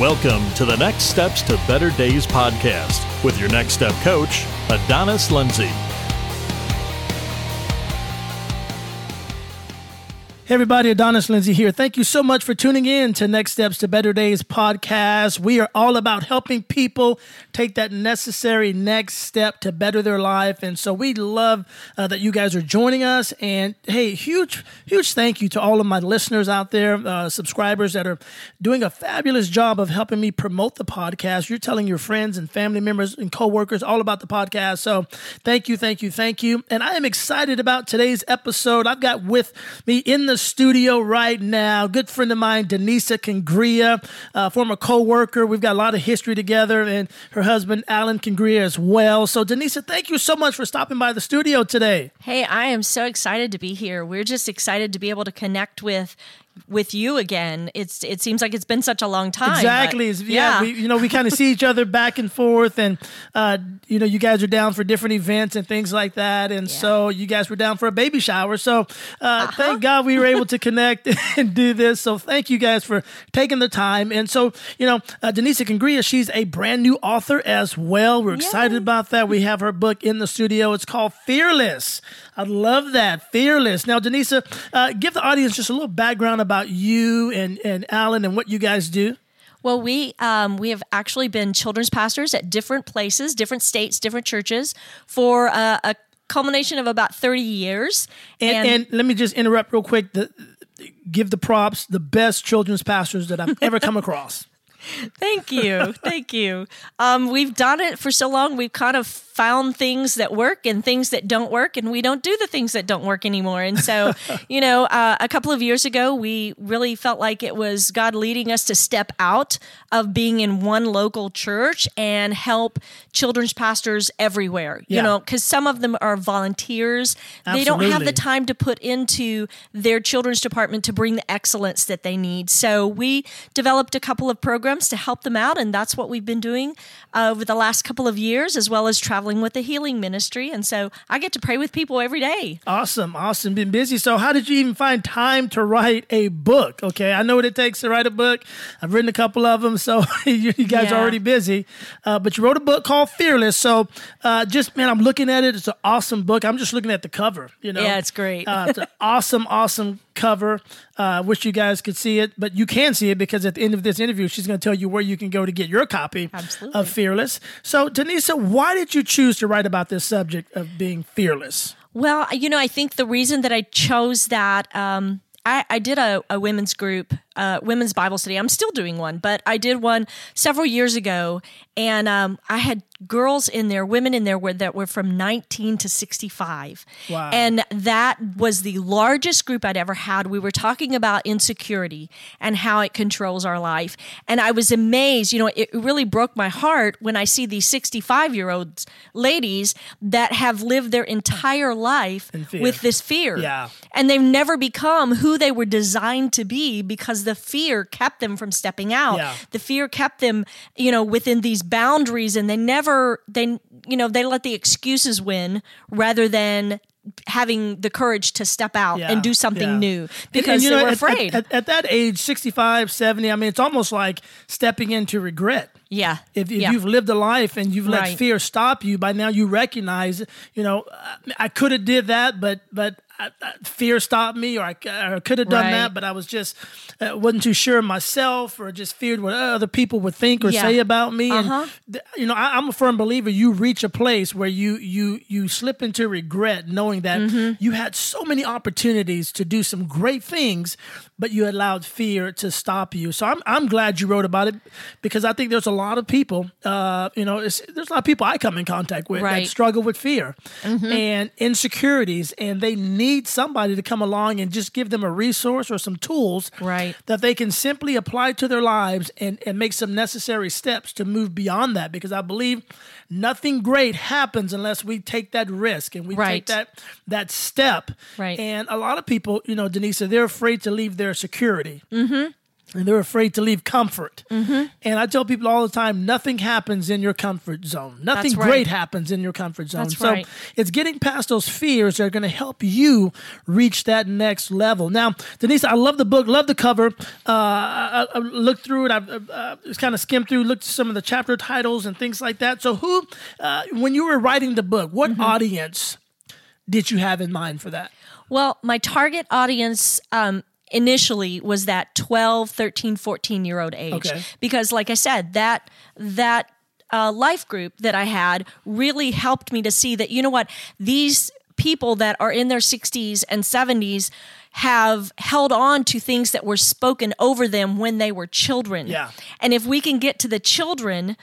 Welcome to the Next Steps to Better Days podcast with your Next Step coach, Adonis Lindsay. Hey everybody, Adonis Lindsay here. Thank you so much for tuning in to Next Steps to Better Days podcast. We are all about helping people take that necessary next step to better their life. And so we love uh, that you guys are joining us. And hey, huge, huge thank you to all of my listeners out there, uh, subscribers that are doing a fabulous job of helping me promote the podcast. You're telling your friends and family members and coworkers all about the podcast. So thank you, thank you, thank you. And I am excited about today's episode. I've got with me in the the studio right now. Good friend of mine, Denisa Kingrea, uh, former co-worker. We've got a lot of history together, and her husband, Alan Kingrea, as well. So, Denisa, thank you so much for stopping by the studio today. Hey, I am so excited to be here. We're just excited to be able to connect with with you again. It's it seems like it's been such a long time. Exactly. But, yeah. yeah. We, you know, we kind of see each other back and forth, and uh, you know, you guys are down for different events and things like that, and yeah. so you guys were down for a baby shower. So uh, uh-huh. thank God we were able to connect and do this. So thank you guys for taking the time. And so you know, uh, Denisa Kingrea, she's a brand new author as well. We're excited about that. We have her book in the studio. It's called Fearless. I love that. Fearless. Now, Denisa, uh, give the audience just a little background about you and, and Alan and what you guys do. Well, we um, we have actually been children's pastors at different places, different states, different churches for uh, a culmination of about thirty years. And, and, and let me just interrupt real quick. The, give the props, the best children's pastors that I've ever come across. Thank you. Thank you. Um, we've done it for so long. We've kind of found things that work and things that don't work, and we don't do the things that don't work anymore. And so, you know, uh, a couple of years ago, we really felt like it was God leading us to step out of being in one local church and help children's pastors everywhere. Yeah. You know, because some of them are volunteers, Absolutely. they don't have the time to put into their children's department to bring the excellence that they need. So, we developed a couple of programs to help them out, and that's what we've been doing uh, over the last couple of years, as well as traveling with the healing ministry. And so I get to pray with people every day. Awesome. Awesome. Been busy. So, how did you even find time to write a book? Okay. I know what it takes to write a book. I've written a couple of them. So, you, guys yeah. are already busy. Uh, but you wrote a book called Fearless. So, uh, just, man, I'm looking at it. It's an awesome book. I'm just looking at the cover, you know? Yeah, it's great. uh, it's an awesome, awesome cover. I uh, wish you guys could see it, but you can see it because at the end of this interview, she's going to tell you where you can go to get your copy Absolutely. of Fearless. So, Denisa, why did you choose to write about this subject of being fearless? Well, you know, I think the reason that I chose that, um, I, I, did a, a women's group, uh, women's Bible study. I'm still doing one, but I did one several years ago, and um, I had girls in there, women in there were, that were from 19 to 65. Wow. And that was the largest group I'd ever had. We were talking about insecurity and how it controls our life. And I was amazed, you know, it really broke my heart when I see these 65 year old ladies that have lived their entire life with this fear. Yeah. And they've never become who they were designed to be because the fear kept them from stepping out. Yeah. The fear kept them, you know, within these boundaries and they never they you know they let the excuses win rather than having the courage to step out yeah, and do something yeah. new because and, and, they know, were at, afraid. At, at, at, that age, 65, 70, I mean, it's almost like stepping into regret. Yeah. If, if yeah. you've lived a life and you've let right. fear stop you, by now you recognize, you know, I could have did that, but but I, I, fear stopped me, or I, I could have done right. that, but I was just uh, wasn't too sure of myself, or just feared what other people would think or yeah. say about me. Uh-huh. And you know, I, am a firm believer. You reach a place where you you you slip into regret, knowing that mm-hmm. you had so many opportunities to do some great things, but you allowed fear to stop you. So I'm I'm glad you wrote about it because I think there's a lot of people, uh, you know, there's a lot of people I come in contact with right. that struggle with fear mm-hmm. and insecurities, and they need need somebody to come along and just give them a resource or some tools right. that they can simply apply to their lives and, and make some necessary steps to move beyond that. Because I believe nothing great happens unless we take that risk and we right. take that that step. Right. And a lot of people, you know, Denisa, they're afraid to leave their security. Mm-hmm. And they're afraid to leave comfort. Mm-hmm. And I tell people all the time, nothing happens in your comfort zone. Nothing right. great happens in your comfort zone. That's so right. it's getting past those fears that are going to help you reach that next level. Now, Denise, I love the book, love the cover. Uh, I, I looked through it. I uh, just kind of skimmed through, looked at some of the chapter titles and things like that. So, who, uh, when you were writing the book, what Mm-hmm. audience did you have in mind for that? Well, my target audience um, initially was that 12, 13, 14 year old age. Okay. Because, like I said, that, that, uh, life group that I had really helped me to see that, you know what, these people that are in their 60s and 70s have held on to things that were spoken over them when they were children. Yeah. And if we can get to the children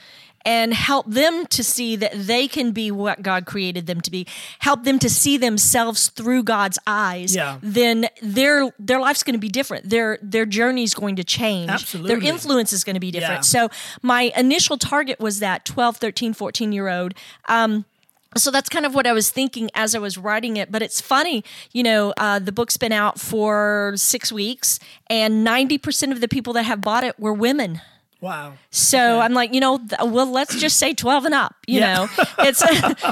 and help them to see that they can be what God created them to be, help them to see themselves through God's eyes, Yeah. then their their life's going to be different. Their their journey's going to change. Absolutely. Their influence is going to be different. Yeah. So my initial target was that 12, 13, 14 year old. Um, so that's kind of what I was thinking as I was writing it. But it's funny, you know, uh, the book's been out for six weeks, and 90% of the people that have bought it were women. Wow. So I'm like, you know, th- well, let's just say 12 and up, you Yeah. know, it's,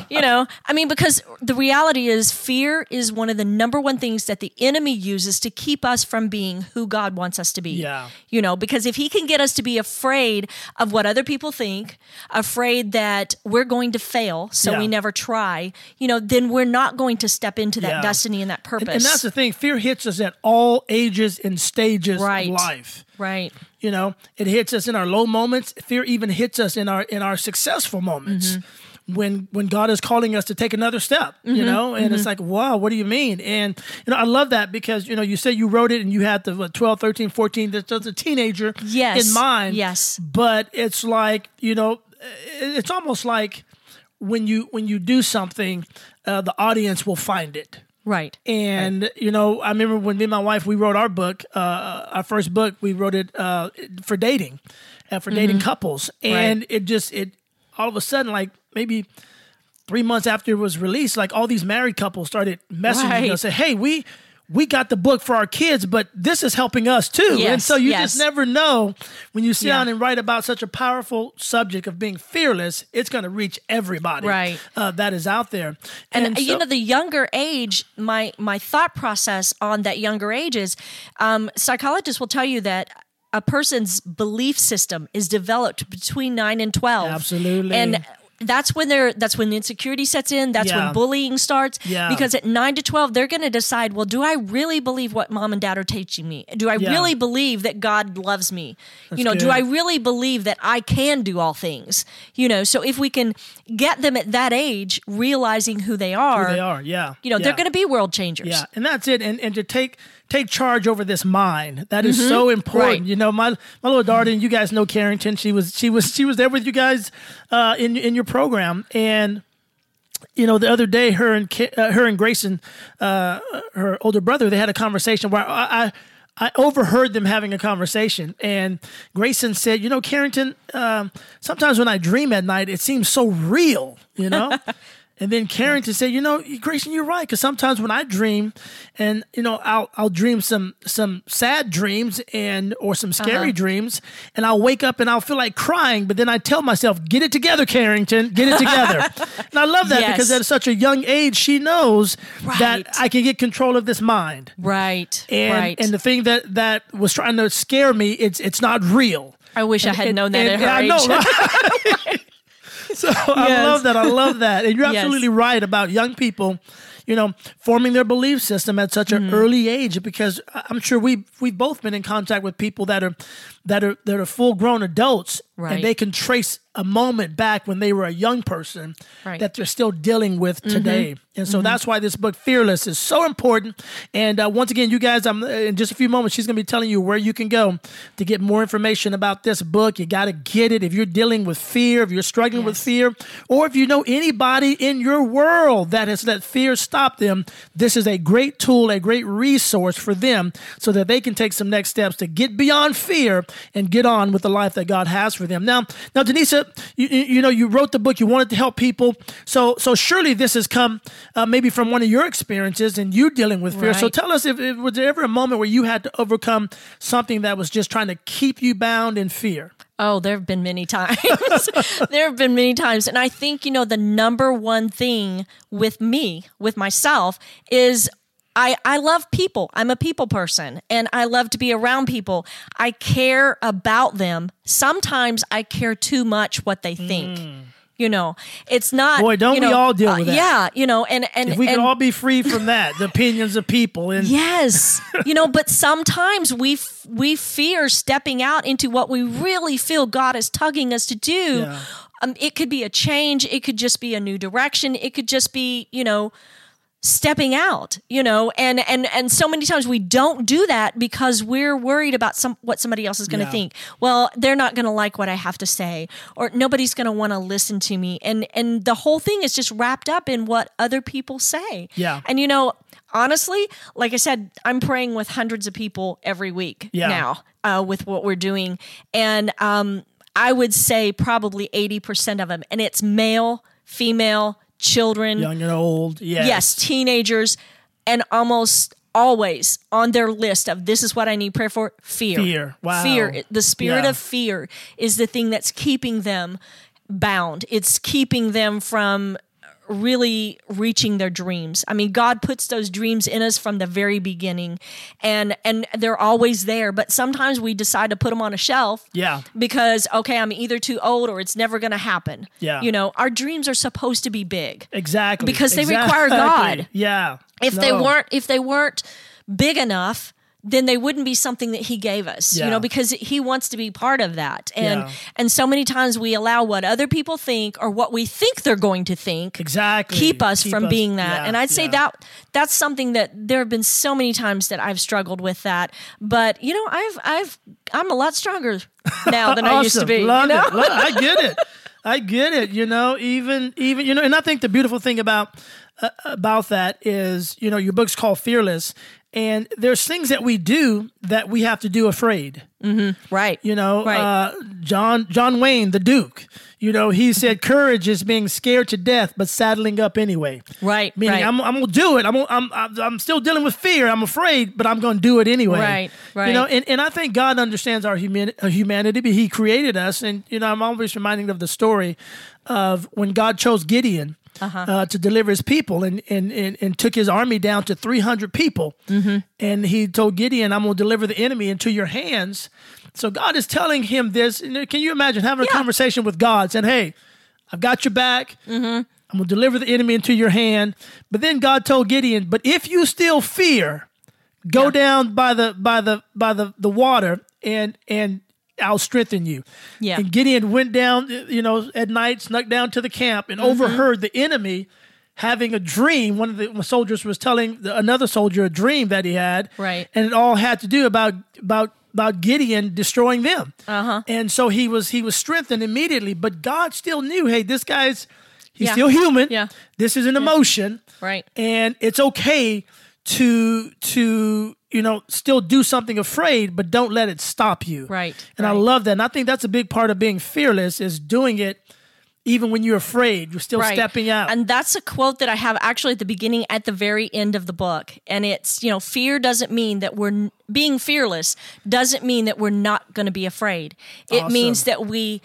you know, I mean, because the reality is fear is one of the number one things that the enemy uses to keep us from being who God wants us to be. Yeah. You know, because if he can get us to be afraid of what other people think, afraid that we're going to fail, so Yeah. we never try, you know, then we're not going to step into that Yeah. destiny and that purpose. And, and that's the thing. Fear hits us at all ages and stages Right. of life. Right. You know, it hits us in our low moments. Fear even hits us in our in our successful moments. Mm-hmm. When when God is calling us to take another step, you know, and Mm-hmm. it's like, wow, what do you mean? And you know, I love that because you know, you say you wrote it and you had the what, 12, 13, 14, there's there's a teenager Yes. in mind. Yes. But it's like, you know, it's almost like when you when you do something, uh, the audience will find it. Right. And you know, I remember when me and my wife we wrote our book, uh, our first book. We wrote it uh, for dating, uh, for dating couples, and it just it all of a sudden like maybe three months after it was released, like all these married couples started messaging Right. us, say, "Hey, we." We got the book for our kids, but this is helping us too. and so you yes. just never know when you sit Yeah. down and write about such a powerful subject of being fearless, it's going to reach everybody Right. uh, that is out there. and, uh, you know the younger age my my thought process on that younger age is um, psychologists will tell you that a person's belief system is developed between 9 and 12 Absolutely. and that's when they're that's when insecurity sets in that's Yeah. when bullying starts Yeah. because at 9 to 12 they're going to decide well do i really believe what mom and dad are teaching me do i Yeah. really believe that god loves me you know do i really believe that i can do all things you know so if we can get them at that age realizing who they are they are, yeah. you know they're going to be world changers Yeah, and that's it. And and to take take charge over this mind that is so important. Right. You know, my my little daughter, and you guys know Carrington. She was she was she was there with you guys uh, in in your program, and you know the other day, her and uh, her and Grayson, uh, her older brother, they had a conversation where I. I I overheard them having a conversation, and Grayson said, "You know, Carrington. Um, sometimes when I dream at night, it seems so real. You know." And then Carrington said, "You know, Grayson, you're right. Because sometimes when I dream, and you know, I'll I'll dream some some sad dreams and or some scary Uh-huh. dreams, and I'll wake up and I'll feel like crying. But then I tell myself, get it together, Carrington, get it together. and I love that Yes. because at such a young age, she knows that I can get control of this mind. right And right and the thing that that was trying to scare me, it's it's not real. i wish i had And- known that and- at her and I age know, so I love that. I love that. And you're Yes. absolutely right about young people, you know, forming their belief system at such Mm-hmm. an early age because I'm sure we we've both been in contact with people that are that are that are full grown adults Right. and they can trace a moment back when they were a young person Right. that they're still dealing with Mm-hmm. today. And so that's why this book Fearless is so important. And uh, once again, you guys, I'm in just a few moments she's going to be telling you where you can go to get more information about this book. You got to get it if you're dealing with fear, if you're struggling with fear, or if you know anybody in your world that has let fear stop them. This is a great tool, a great resource for them so that they can take some next steps to get beyond fear and get on with the life that God has for them. Now, now, Denisa, you, you know, you wrote the book. You wanted to help people. So, so surely this has come uh, maybe from one of your experiences and you dealing with fear. Right. So, tell us if, if was there ever a moment where you had to overcome something that was just trying to keep you bound in fear? Oh, there have been many times. there have been many times. And I think, you know, the number one thing with me, with myself, is I, I love people. I'm a people person and I love to be around people. I care about them. Sometimes I care too much what they think. You know, it's not. Boy, don't you we all deal uh, with that. Yeah, you know, and and If we and, could all be free from that, the opinions of people, and Yes. you know, but sometimes we f- we fear stepping out into what we really feel God is tugging us to do. Yeah. Um, it could be a change. It could just be a new direction. It could just be, you know, stepping out, you know, and and and so many times we don't do that because we're worried about some what somebody else is going to Yeah. think. Well, they're not going to like what I have to say or nobody's going to want to listen to me. And and the whole thing is just wrapped up in what other people say. Yeah. And you know, honestly, like I said, I'm praying with hundreds of people every week Yeah. now uh, with what we're doing. And um, I would say probably 80% of them. And it's male, female, children, young and old. Yes. yes, teenagers, and almost always on their list of this is what I need prayer for fear. Fear. Wow. Fear. The spirit Yeah. of fear is the thing that's keeping them bound. It's keeping them from really reaching their dreams. I mean, God puts those dreams in us from the very beginning and and they're always there, but sometimes we decide to put them on a shelf Yeah. because okay, I'm either too old or it's never going to happen. Yeah. You know, our dreams are supposed to be big. Exactly. Because they Exactly. require God. Yeah. If they weren't if they weren't big enough, then they wouldn't be something that he gave us. Yeah. You know, because he wants to be part of that. And Yeah. and so many times we allow what other people think or what we think they're going to think Exactly. keep us Keep from us- being that. yeah, and I'd say that that's something that there have been so many times that I've struggled with that. But you know, I've I've I'm a lot stronger now than I used to Awesome. be. you know? it. Lo- I get it. I get it. You know, even even you know, and I think the beautiful thing about uh, about that is, you know, your book's called Fearless, and there's things that we do that we have to do afraid. Right. You know, Right. uh, John John Wayne, the Duke. You know, he said courage is being scared to death, but saddling up anyway. Right, Meaning, right. I'm, I'm gonna do it. I'm, I'm I'm still dealing with fear. I'm afraid, but I'm gonna do it anyway. Right, right You know, and, and I think God understands our human, uh, humanity. But He created us, and you know, I'm always reminded of the story of when God chose Gideon. Uh-huh. uh to deliver his people and, and, and, and took his army down to 300 people. Mm-hmm. And he told Gideon, I'm going to deliver the enemy into your hands. So God is telling him this. Can you imagine having a conversation with God saying, Hey, I've got your back. Mm-hmm. I'm going to deliver the enemy into your hand. But then God told Gideon, But if you still fear, go down by the by the by the, the water and and I'll strengthen you. Yeah. And Gideon went down, you know, at night, snuck down to the camp and overheard the enemy having a dream. One of the soldiers was telling the, another soldier a dream that he had. Right. And it all had to do about about about Gideon destroying them. Uh-huh. And so he was he was strengthened immediately, but God still knew, hey, this guy's he's Yeah. still human. Yeah. This is an emotion. Right. And it's okay to to you know still do something afraid but don't let it stop you Right, and i love that and i think that's a big part of being fearless is doing it even when you're afraid you're still Right. stepping out And that's a quote that I have actually at the beginning, at the very end of the book. And it's, you know, fear doesn't mean that we're being fearless, doesn't mean that we're not going to be afraid. It Awesome. means that we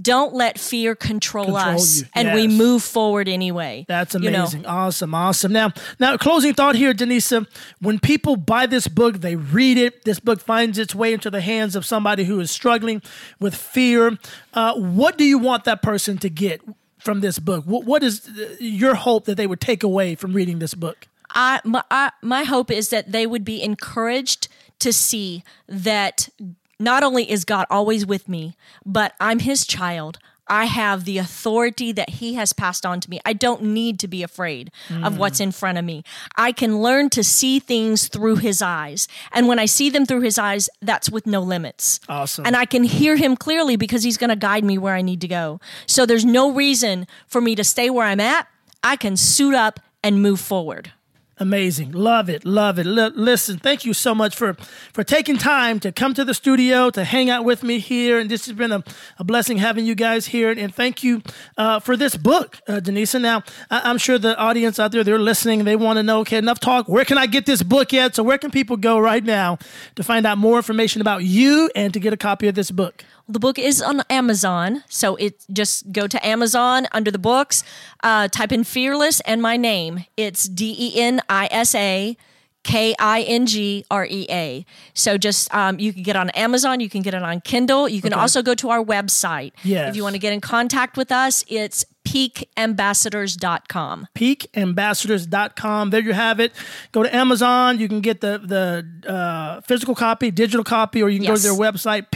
don't let fear control, Control us you. and we move forward anyway. That's You know? amazing. Awesome. Awesome. Now, now closing thought here, Denisa. When people buy this book, they read it. This book finds its way into the hands of somebody who is struggling with fear. Uh, what do you want that person to get from this book? What, what is uh, your hope that they would take away from reading this book? I my, I my hope is that they would be encouraged to see that not only is God always with me, but I'm his child. I have the authority that he has passed on to me. I don't need to be afraid of hmm. what's in front of me. I can learn to see things through his eyes. And when I see them through his eyes, that's with no limits. Awesome. And I can hear him clearly because he's going to guide me where I need to go. So there's no reason for me to stay where I'm at. I can suit up and move forward. Amazing. Love it. Love it. L- listen, thank you so much for, for taking time to come to the studio, to hang out with me here. And this has been a, a blessing having you guys here. And thank you uh, for this book, uh, Denisa. Now, I- am sure the audience out there, they're listening. They want to know, okay, enough talk. Where can I get this book yet? So, where can people go right now to find out more information about you and to get a copy of this book? The book is on Amazon, so it just go to Amazon under the books, uh, type in "Fearless" and my name. It's D E N I S A K I N G R E A. So just um, you can get on Amazon, you can get it on Kindle. You can okay. also go to our website. Yes. If you want to get in contact with us, it's peakambassadors.com. Peakambassadors.com. There you have it. Go to Amazon. You can get the the uh, physical copy, digital copy, or you can yes. go to their website,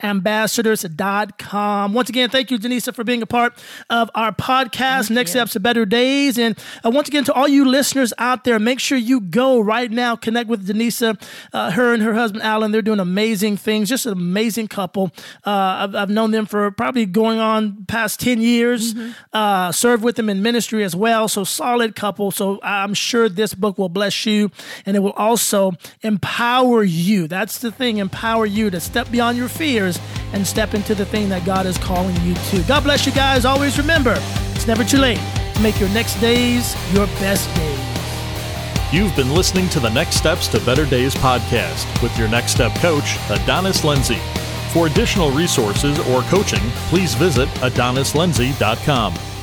peakambassadors.com. Once again, thank you, Denisa, for being a part of our podcast, thank Next you. Steps to Better Days. And uh, once again, to all you listeners out there, make sure you go right now, connect with Denisa. Uh, her and her husband, Alan, they're doing amazing things, just an amazing couple. Uh, I've, I've known them for probably going on past 10 years. Mm-hmm uh, served with them in ministry as well. So solid couple. So I'm sure this book will bless you and it will also empower you. That's the thing, empower you to step beyond your fears and step into the thing that God is calling you to. God bless you guys. Always remember, it's never too late to make your next days your best days. You've been listening to the Next Steps to Better Days podcast with your Next Step coach, Adonis Lindsay. For additional resources or coaching, please visit adonislindsay.com.